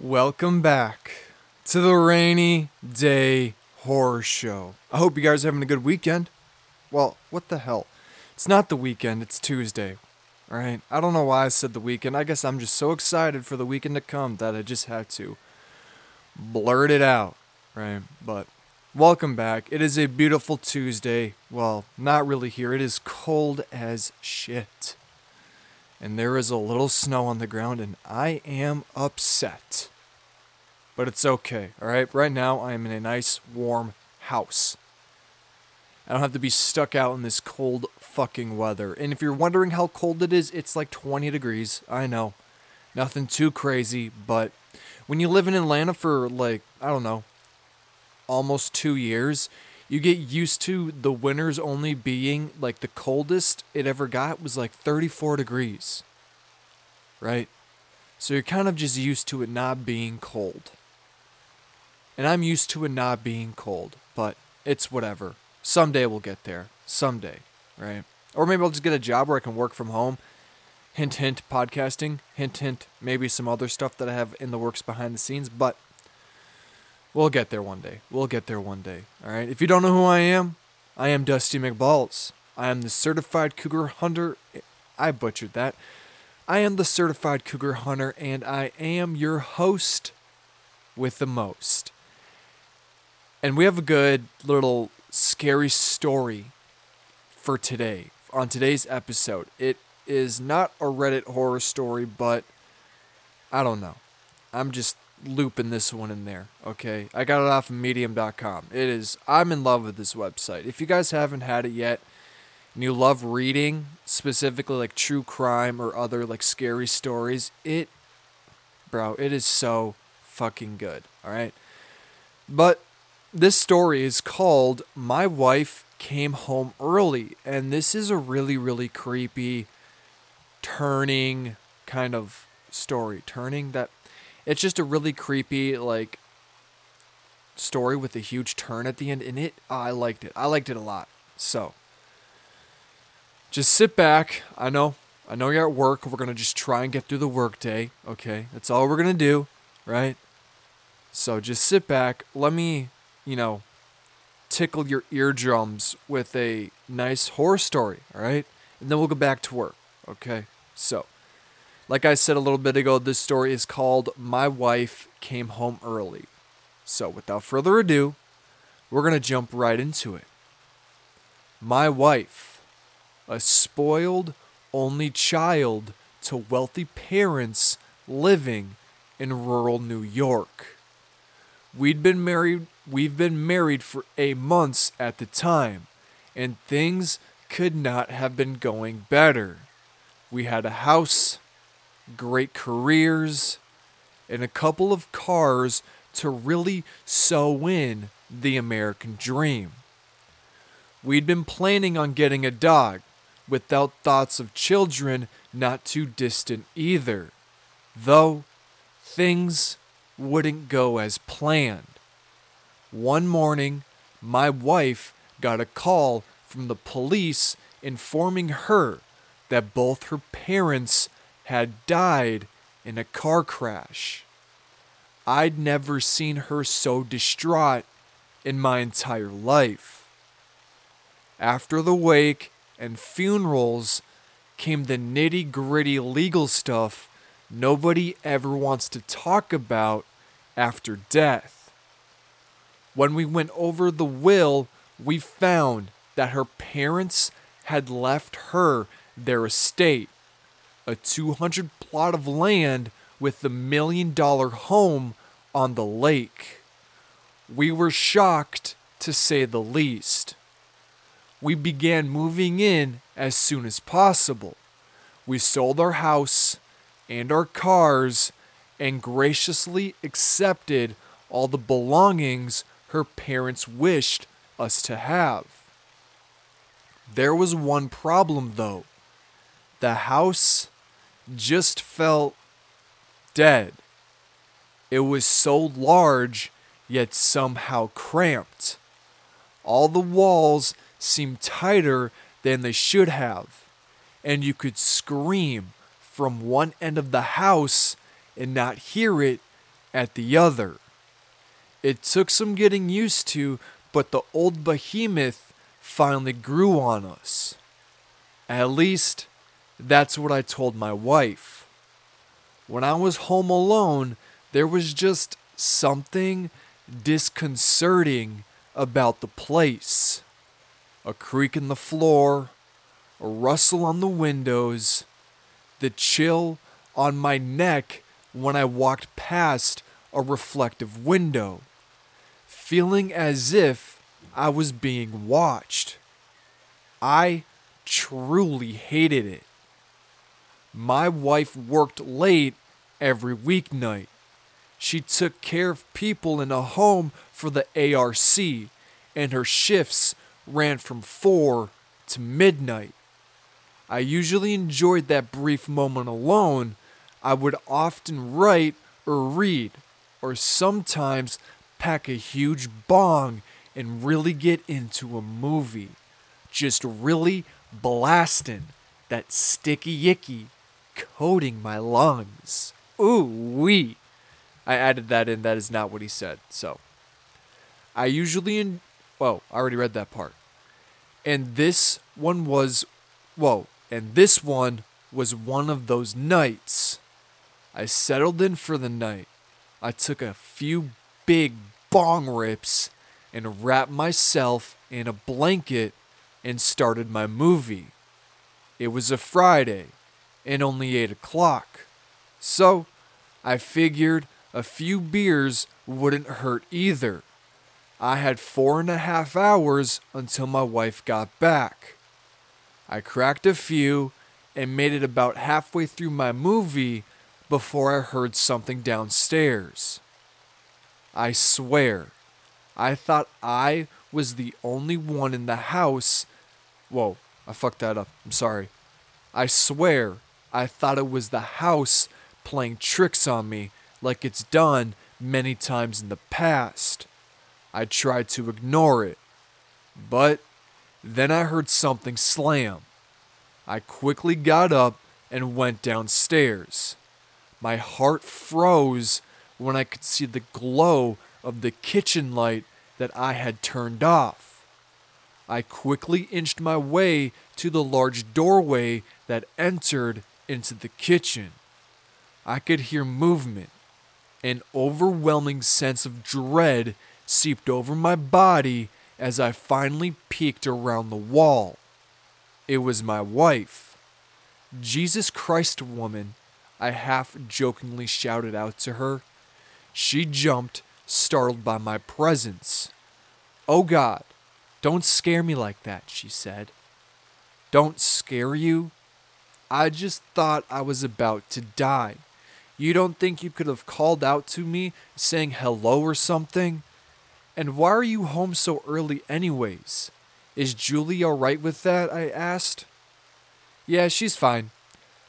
Welcome back to the Rainy Day Horror Show. I hope you guys are having a good weekend. Well, what the hell? It's not the weekend, it's Tuesday. Alright? I don't know why I said the weekend. I guess I'm just so excited for the weekend to come that I just had to blurt it out. Right? But welcome back. It is a beautiful Tuesday. Well, not really here. It is cold as shit and there is a little snow on the ground, and I am upset. But it's okay, alright? Right now, I am in a nice, warm house. I don't have to be stuck out in this cold fucking weather. And if you're wondering how cold it is, it's like 20 degrees. I know. Nothing too crazy, but when you live in Atlanta for like, I don't know, almost two years, you get used to the winters only being like the coldest it ever got was like 34 degrees. Right? So you're kind of just used to it not being cold. And I'm used to it not being cold, but it's whatever. Someday we'll get there. Someday, right? Or maybe I'll just get a job where I can work from home. Hint, hint, podcasting. Hint, hint, maybe some other stuff that I have in the works behind the scenes. But We'll get there one day. We'll get there one day. All right. If you don't know who I am, I am Dusty McBalls. I am the certified cougar hunter. I butchered that. I am the certified cougar hunter, and I am your host with the most. And we have a good little scary story for today, on today's episode. It is not a Reddit horror story, but I don't know. I'm just looping this one in there. Okay, I got it off of Medium.com. It is. I'm in love with this website. If you guys haven't had it yet, and you love reading, specifically like true crime or other like scary stories, it, bro, it is so fucking good. All right, but this story is called "My Wife Came Home Early," and this is a really really creepy, turning kind of story. Turning that it's just a really creepy like story with a huge turn at the end and it I liked it. I liked it a lot. So just sit back. I know I know you're at work. We're to just try and get through the workday, okay? That's all we're to do, right? So just sit back. Let me, you know, tickle your eardrums with a nice horror story, all right? And then we'll go back to work, okay? So, like I said a little bit ago, this story is called My Wife Came Home Early. So, without further ado, we're going to jump right into it. My wife, a spoiled only child to wealthy parents living in rural New York. We'd been married we've been married for 8 months at the time, and things could not have been going better. We had a house, great careers, and a couple of cars to really sew in the American dream. We'd been planning on getting a dog, without thoughts of children not too distant either, though things wouldn't go as planned. One morning, my wife got a call from the police informing her that both her parents had died in a car crash. I'd never seen her so distraught in my entire life. After the wake and funerals came the nitty gritty legal stuff nobody ever wants to talk about after death. When we went over the will, we found that her parents had left her their estate a 200 plot of land with the million dollar home on the lake. We were shocked to say the least. We began moving in as soon as possible. We sold our house and our cars and graciously accepted all the belongings her parents wished us to have. There was one problem though. The house just felt dead. It was so large, yet somehow cramped. All the walls seemed tighter than they should have, and you could scream from one end of the house and not hear it at the other. It took some getting used to, but the old behemoth finally grew on us. At least, that's what I told my wife. When I was home alone, there was just something disconcerting about the place. A creak in the floor, a rustle on the windows, the chill on my neck when I walked past a reflective window, feeling as if I was being watched. I truly hated it. My wife worked late every weeknight. She took care of people in a home for the ARC, and her shifts ran from 4 to midnight. I usually enjoyed that brief moment alone. I would often write or read, or sometimes pack a huge bong and really get into a movie. Just really blasting that sticky icky coating my lungs. Ooh wee. I added that in. That is not what he said. So, I usually in. Whoa, I already read that part. And this one was. Whoa. And this one was one of those nights. I settled in for the night. I took a few big bong rips and wrapped myself in a blanket and started my movie. It was a Friday and only 8 o'clock. So I figured a few beers wouldn't hurt either. I had four and a half hours until my wife got back. I cracked a few and made it about halfway through my movie before I heard something downstairs. I swear, I thought I was the only one in the house. Whoa, I fucked that up. I'm sorry. I swear, I thought it was the house playing tricks on me like it's done many times in the past. I tried to ignore it, but then I heard something slam. I quickly got up and went downstairs. My heart froze when I could see the glow of the kitchen light that I had turned off. I quickly inched my way to the large doorway that entered into the kitchen. I could hear movement. An overwhelming sense of dread seeped over my body as I finally peeked around the wall. It was my wife. Jesus Christ, woman, I half jokingly shouted out to her. She jumped, startled by my presence. Oh God, don't scare me like that, she said. Don't scare you? I just thought I was about to die. You don't think you could have called out to me saying hello or something? And why are you home so early, anyways? Is Julie alright with that? I asked. Yeah, she's fine.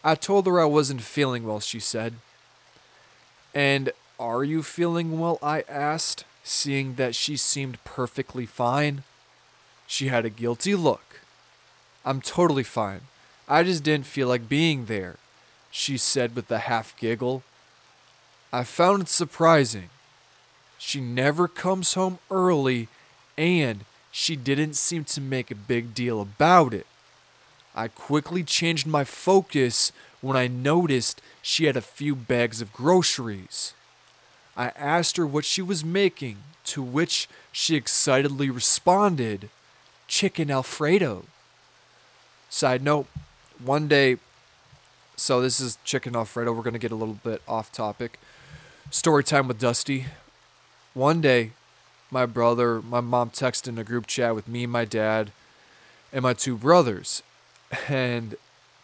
I told her I wasn't feeling well, she said. And are you feeling well? I asked, seeing that she seemed perfectly fine. She had a guilty look. I'm totally fine. I just didn't feel like being there, she said with a half giggle. I found it surprising. She never comes home early, and she didn't seem to make a big deal about it. I quickly changed my focus when I noticed she had a few bags of groceries. I asked her what she was making, to which she excitedly responded, Chicken Alfredo. Side note, one day, so this is Chicken Alfredo. We're going to get a little bit off topic. Story time with Dusty. One day, my brother, my mom texted in a group chat with me, my dad, and my two brothers. And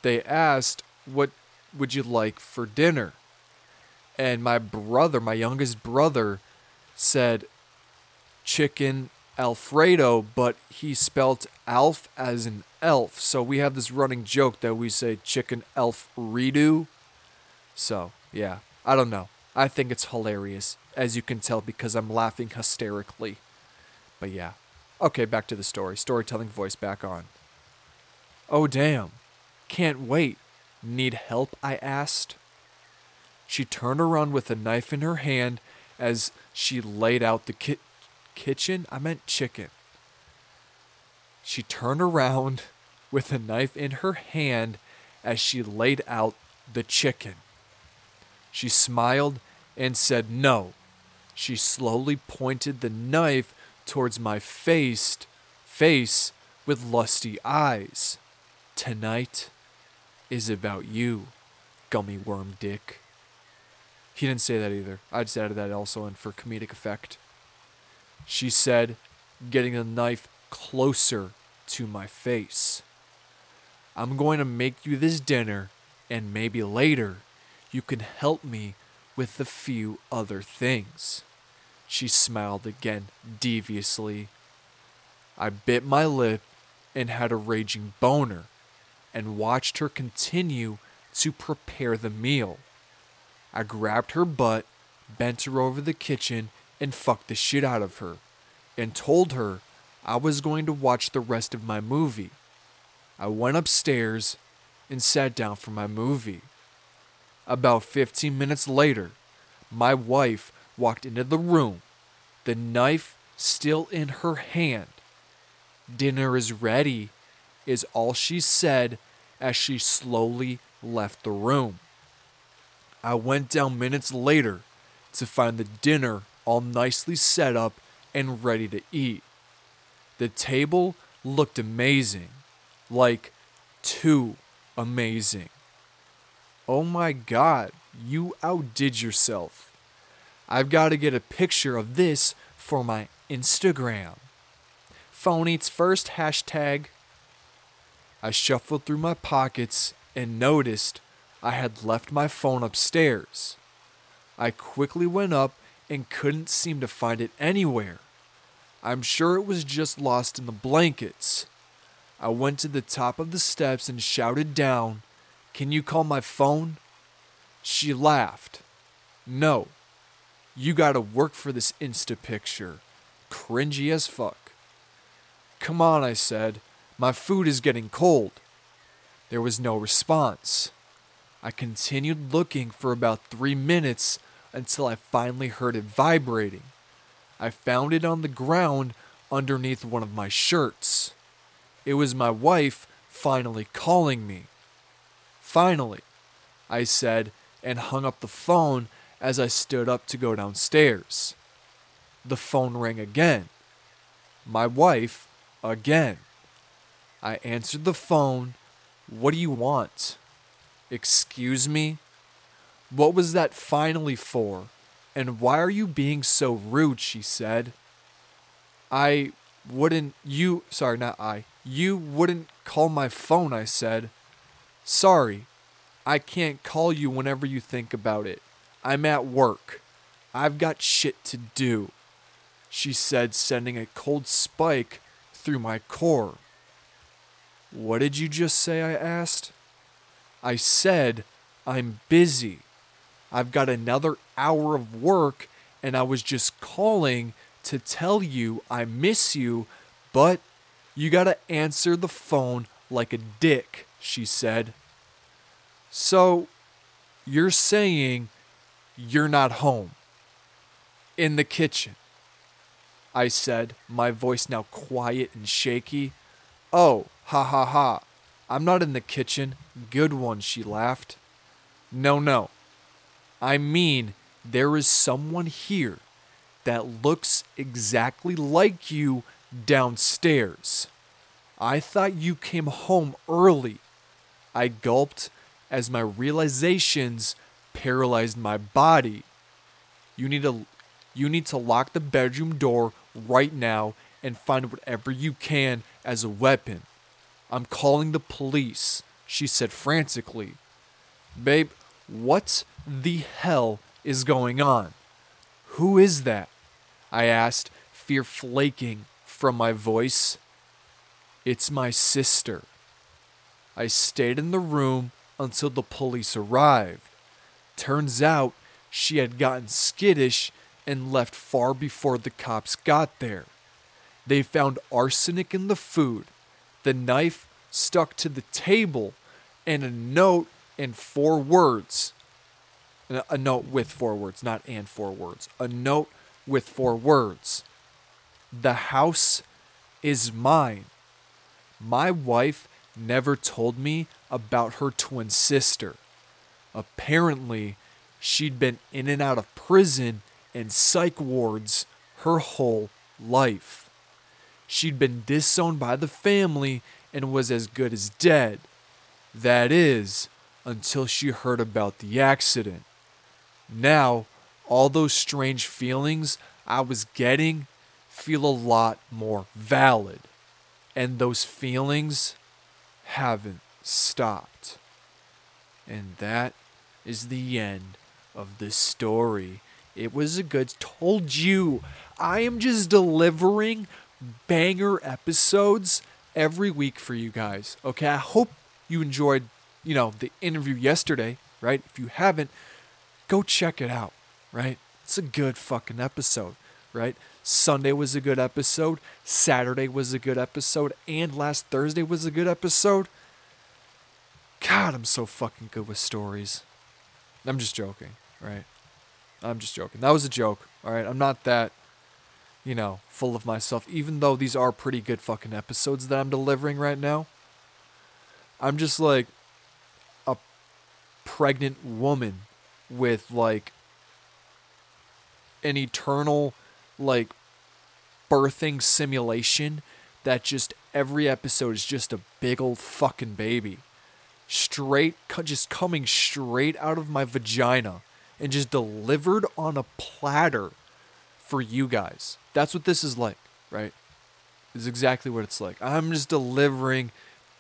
they asked, What would you like for dinner? And my brother, my youngest brother, said, Chicken Alfredo, but he spelt Alf as an elf. So we have this running joke that we say chicken elf redo. So, yeah, I don't know. I think it's hilarious, as you can tell because I'm laughing hysterically. But yeah. Okay, back to the story. Storytelling voice back on. Oh, damn. Can't wait. Need help? I asked. She turned around with a knife in her hand as she laid out the ki- kitchen. I meant chicken. She turned around with a knife in her hand as she laid out the chicken. She smiled and said no. She slowly pointed the knife towards my face, face with lusty eyes. Tonight is about you, gummy worm dick. He didn't say that either. I just added that also in for comedic effect. She said, getting the knife closer to my face. I'm going to make you this dinner, and maybe later you can help me with a few other things. She smiled again deviously. I bit my lip and had a raging boner and watched her continue to prepare the meal. I grabbed her butt, bent her over the kitchen, and fucked the shit out of her, and told her I was going to watch the rest of my movie. I went upstairs and sat down for my movie. About 15 minutes later, my wife walked into the room, the knife still in her hand. Dinner is ready, is all she said as she slowly left the room. I went down minutes later to find the dinner all nicely set up and ready to eat. The table looked amazing, like too amazing. Oh my god, you outdid yourself. I've got to get a picture of this for my Instagram. Phone eats first hashtag. I shuffled through my pockets and noticed I had left my phone upstairs. I quickly went up and couldn't seem to find it anywhere. I'm sure it was just lost in the blankets. I went to the top of the steps and shouted down, Can you call my phone? She laughed. No. You gotta work for this Insta picture. Cringy as fuck. Come on, I said. My food is getting cold. There was no response. I continued looking for about three minutes until I finally heard it vibrating. I found it on the ground underneath one of my shirts. It was my wife finally calling me. Finally, I said, and hung up the phone as I stood up to go downstairs. The phone rang again. My wife, again. I answered the phone. What do you want? Excuse me? What was that finally for? And why are you being so rude? She said. I wouldn't, you, sorry, not I, you wouldn't call my phone, I said. Sorry, I can't call you whenever you think about it. I'm at work. I've got shit to do, she said, sending a cold spike through my core. What did you just say? I asked. I said, I'm busy. I've got another hour of work, and I was just calling to tell you I miss you, but you gotta answer the phone like a dick, she said. So, you're saying you're not home? In the kitchen. I said, my voice now quiet and shaky. Oh, ha ha ha. I'm not in the kitchen. Good one, she laughed. No, no. I mean, there is someone here that looks exactly like you downstairs. I thought you came home early. I gulped as my realizations paralyzed my body. You need to you need to lock the bedroom door right now and find whatever you can as a weapon. I'm calling the police, she said frantically. Babe, what the hell is going on? Who is that? I asked, fear flaking from my voice. It's my sister. I stayed in the room until the police arrived. Turns out she had gotten skittish and left far before the cops got there. They found arsenic in the food, the knife stuck to the table, and a note and four words A, a note with four words, not and four words. A note with four words. The house is mine. My wife never told me about her twin sister. Apparently, she'd been in and out of prison and psych wards her whole life. She'd been disowned by the family and was as good as dead. That is, until she heard about the accident. Now, all those strange feelings I was getting feel a lot more valid. And those feelings haven't stopped. And that is the end of the story. It was a good told you. I am just delivering banger episodes every week for you guys. Okay? I hope you enjoyed, you know, the interview yesterday, right? If you haven't, go check it out, right? It's a good fucking episode, right? Sunday was a good episode, Saturday was a good episode, and last Thursday was a good episode. God, I'm so fucking good with stories. I'm just joking, right? I'm just joking. That was a joke, all right? I'm not that, you know, full of myself, even though these are pretty good fucking episodes that I'm delivering right now. I'm just like pregnant woman with like an eternal like birthing simulation that just every episode is just a big old fucking baby. Straight just coming straight out of my vagina and just delivered on a platter for you guys. That's what this is like right? Is exactly what it's like. I'm just delivering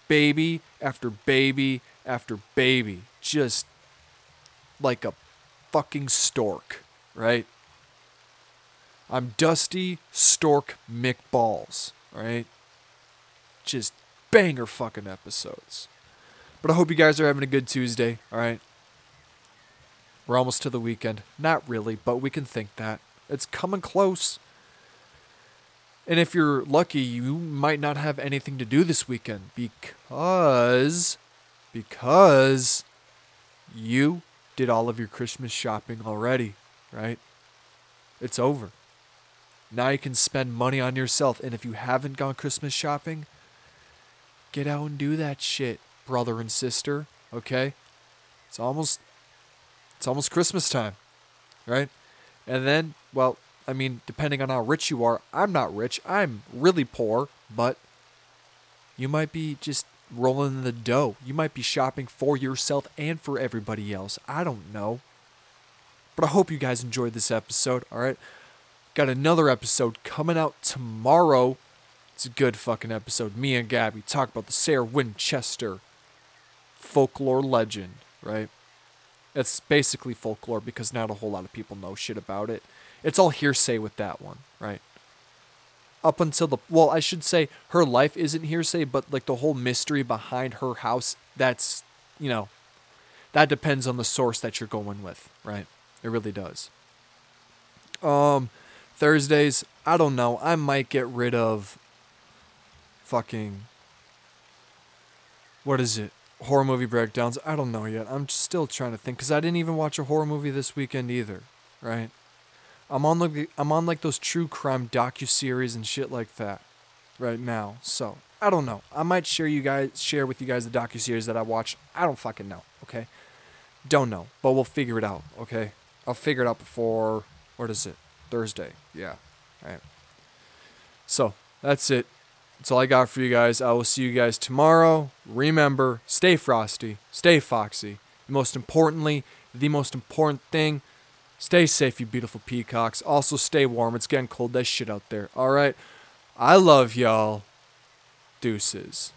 baby after baby after baby just like a fucking stork right I'm Dusty Stork McBalls, right? Just banger fucking episodes. But I hope you guys are having a good Tuesday, all right? We're almost to the weekend. Not really, but we can think that. It's coming close. And if you're lucky, you might not have anything to do this weekend because because you did all of your Christmas shopping already, right? It's over. Now you can spend money on yourself. And if you haven't gone Christmas shopping, get out and do that shit, brother and sister. Okay? It's almost it's almost Christmas time. Right? And then, well, I mean, depending on how rich you are, I'm not rich. I'm really poor, but you might be just rolling in the dough. You might be shopping for yourself and for everybody else. I don't know. But I hope you guys enjoyed this episode, all right? Got another episode coming out tomorrow. It's a good fucking episode. Me and Gabby talk about the Sarah Winchester folklore legend, right? It's basically folklore because not a whole lot of people know shit about it. It's all hearsay with that one, right? Up until the well, I should say her life isn't hearsay, but like the whole mystery behind her house, that's you know, that depends on the source that you're going with, right? It really does. Um, Thursdays, I don't know. I might get rid of fucking what is it? Horror movie breakdowns. I don't know yet. I'm still trying to think cuz I didn't even watch a horror movie this weekend either, right? I'm on like I'm on like those true crime docu series and shit like that right now. So, I don't know. I might share you guys share with you guys the docu series that I watched. I don't fucking know, okay? Don't know, but we'll figure it out, okay? I'll figure it out before what is it? Thursday. Yeah. All right. So that's it. That's all I got for you guys. I will see you guys tomorrow. Remember, stay frosty, stay foxy. most importantly, the most important thing, stay safe, you beautiful peacocks. Also, stay warm. It's getting cold as shit out there. All right. I love y'all. Deuces.